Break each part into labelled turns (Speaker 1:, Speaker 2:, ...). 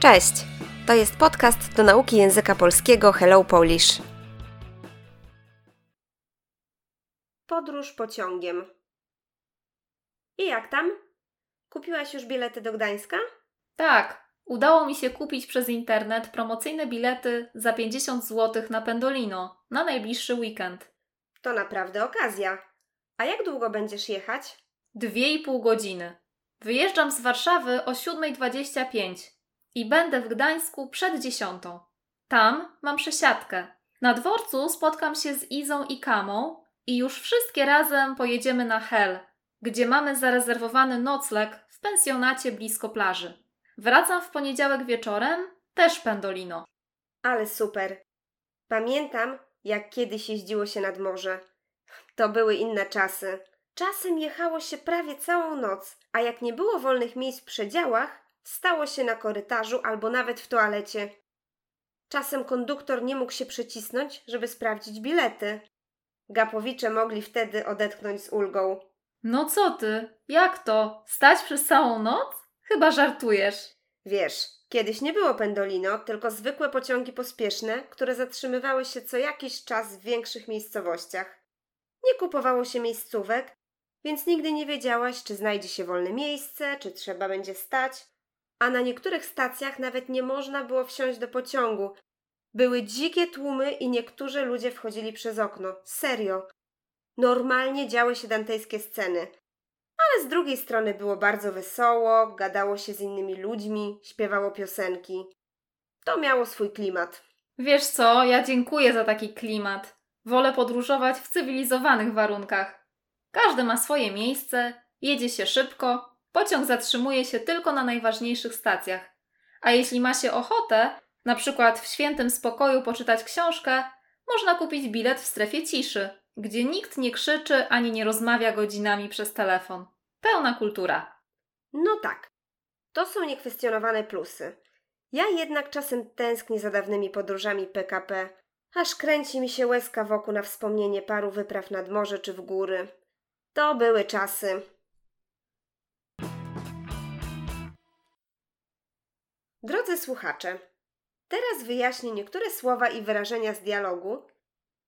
Speaker 1: Cześć! To jest podcast do nauki języka polskiego Hello Polish. Podróż pociągiem. I jak tam? Kupiłaś już bilety do Gdańska?
Speaker 2: Tak, udało mi się kupić przez internet promocyjne bilety za 50 zł na Pendolino na najbliższy weekend.
Speaker 1: To naprawdę okazja. A jak długo będziesz jechać?
Speaker 2: Dwie i pół godziny. Wyjeżdżam z Warszawy o 7.25 i będę w Gdańsku przed dziesiątą. Tam mam przesiadkę. Na dworcu spotkam się z Izą i Kamą i już wszystkie razem pojedziemy na Hel, gdzie mamy zarezerwowany nocleg w pensjonacie blisko plaży. Wracam w poniedziałek wieczorem, też Pendolino.
Speaker 1: Ale super. Pamiętam, jak kiedyś jeździło się nad morze. To były inne czasy. Czasem jechało się prawie całą noc, a jak nie było wolnych miejsc w przedziałach, stało się na korytarzu albo nawet w toalecie. Czasem konduktor nie mógł się przycisnąć, żeby sprawdzić bilety. Gapowicze mogli wtedy odetchnąć z ulgą.
Speaker 2: No co ty? Jak to? Stać przez całą noc? Chyba żartujesz.
Speaker 1: Wiesz, kiedyś nie było pendolino, tylko zwykłe pociągi pospieszne, które zatrzymywały się co jakiś czas w większych miejscowościach. Nie kupowało się miejscówek, więc nigdy nie wiedziałaś, czy znajdzie się wolne miejsce, czy trzeba będzie stać. A na niektórych stacjach nawet nie można było wsiąść do pociągu. Były dzikie tłumy i niektórzy ludzie wchodzili przez okno. Serio. Normalnie działy się dantejskie sceny. Ale z drugiej strony było bardzo wesoło, gadało się z innymi ludźmi, śpiewało piosenki. To miało swój klimat.
Speaker 2: Wiesz co, ja dziękuję za taki klimat. Wolę podróżować w cywilizowanych warunkach. Każdy ma swoje miejsce, jedzie się szybko, pociąg zatrzymuje się tylko na najważniejszych stacjach. A jeśli ma się ochotę, na przykład w świętym spokoju poczytać książkę, można kupić bilet w strefie ciszy, gdzie nikt nie krzyczy ani nie rozmawia godzinami przez telefon. Pełna kultura.
Speaker 1: No tak. To są niekwestionowane plusy. Ja jednak czasem tęsknię za dawnymi podróżami PKP, aż kręci mi się łezka wokół na wspomnienie paru wypraw nad morze czy w góry. To były czasy. Drodzy słuchacze, teraz wyjaśnię niektóre słowa i wyrażenia z dialogu,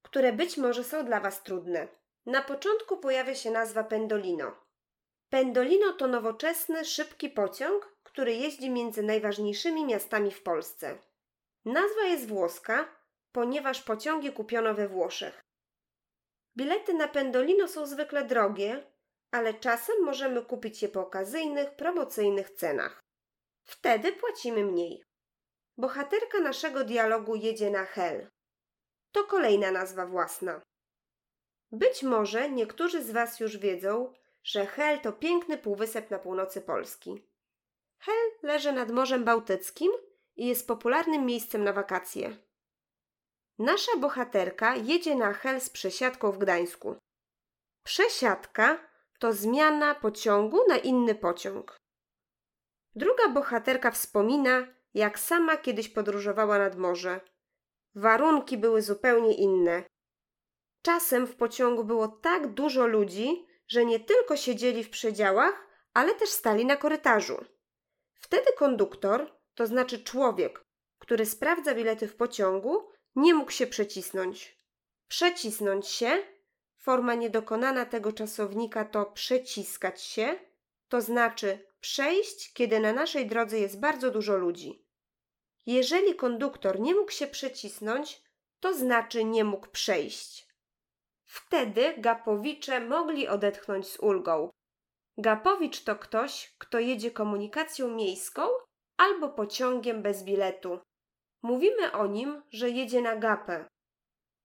Speaker 1: które być może są dla Was trudne. Na początku pojawia się nazwa Pendolino. Pendolino to nowoczesny, szybki pociąg, który jeździ między najważniejszymi miastami w Polsce. Nazwa jest włoska, ponieważ pociągi kupiono we Włoszech. Bilety na Pendolino są zwykle drogie, ale czasem możemy kupić je po okazyjnych, promocyjnych cenach. Wtedy płacimy mniej. Bohaterka naszego dialogu jedzie na Hel. To kolejna nazwa własna. Być może niektórzy z Was już wiedzą, że Hel to piękny półwysep na północy Polski. Hel leży nad Morzem Bałtyckim i jest popularnym miejscem na wakacje. Nasza bohaterka jedzie na Hel z przesiadką w Gdańsku. Przesiadka to zmiana pociągu na inny pociąg. Druga bohaterka wspomina, jak sama kiedyś podróżowała nad morze. Warunki były zupełnie inne. Czasem w pociągu było tak dużo ludzi, że nie tylko siedzieli w przedziałach, ale też stali na korytarzu. Wtedy konduktor, to znaczy człowiek, który sprawdza bilety w pociągu, nie mógł się przecisnąć. Przecisnąć się, forma niedokonana tego czasownika to przeciskać się, to znaczy przejść, kiedy na naszej drodze jest bardzo dużo ludzi. Jeżeli konduktor nie mógł się przecisnąć, to znaczy nie mógł przejść. Wtedy gapowicze mogli odetchnąć z ulgą. Gapowicz to ktoś, kto jedzie komunikacją miejską albo pociągiem bez biletu. Mówimy o nim, że jedzie na gapę.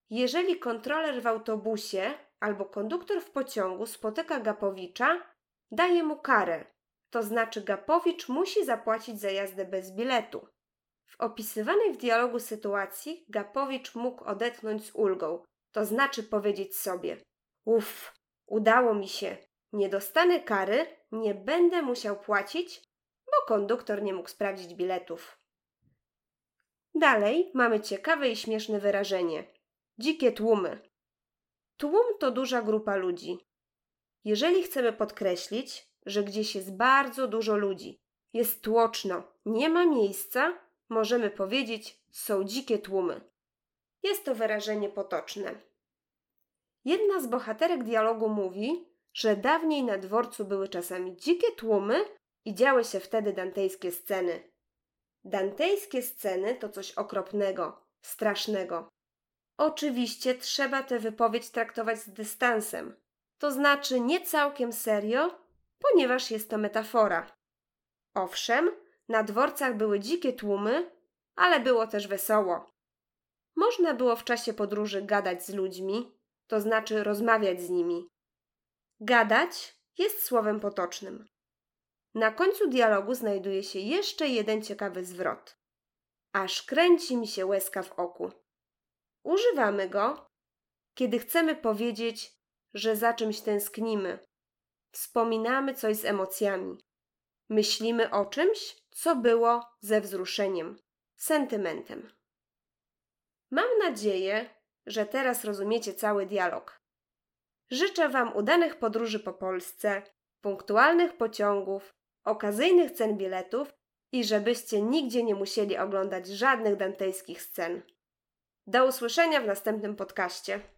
Speaker 1: Jeżeli kontroler w autobusie albo konduktor w pociągu spotyka Gapowicza, daje mu karę, to znaczy Gapowicz musi zapłacić za jazdę bez biletu. W opisywanej w dialogu sytuacji Gapowicz mógł odetchnąć z ulgą, to znaczy powiedzieć sobie: Uff, udało mi się, nie dostanę kary, nie będę musiał płacić, bo konduktor nie mógł sprawdzić biletów. Dalej mamy ciekawe i śmieszne wyrażenie: dzikie tłumy. Tłum to duża grupa ludzi. Jeżeli chcemy podkreślić, że gdzieś jest bardzo dużo ludzi, Jest tłoczno, nie ma miejsca, możemy powiedzieć są dzikie tłumy. Jest to wyrażenie potoczne. Jedna z bohaterek dialogu mówi, że dawniej na dworcu były czasami dzikie tłumy i działy się wtedy dantejskie sceny. Dantejskie sceny to coś okropnego, strasznego. Oczywiście trzeba tę wypowiedź traktować z dystansem, to znaczy nie całkiem serio, ponieważ jest to metafora. Owszem, na dworcach były dzikie tłumy, ale było też wesoło. Można było w czasie podróży gadać z ludźmi, to znaczy rozmawiać z nimi. Gadać jest słowem potocznym. Na końcu dialogu znajduje się jeszcze jeden ciekawy zwrot. Aż kręci mi się łezka w oku. Używamy go, kiedy chcemy powiedzieć, że za czymś tęsknimy. Wspominamy coś z emocjami. Myślimy o czymś, co było ze wzruszeniem, sentymentem. Mam nadzieję, że teraz rozumiecie cały dialog. Życzę Wam udanych podróży po Polsce, punktualnych pociągów, okazyjnych cen biletów i żebyście nigdzie nie musieli oglądać żadnych dantejskich scen. Do usłyszenia w następnym podcaście.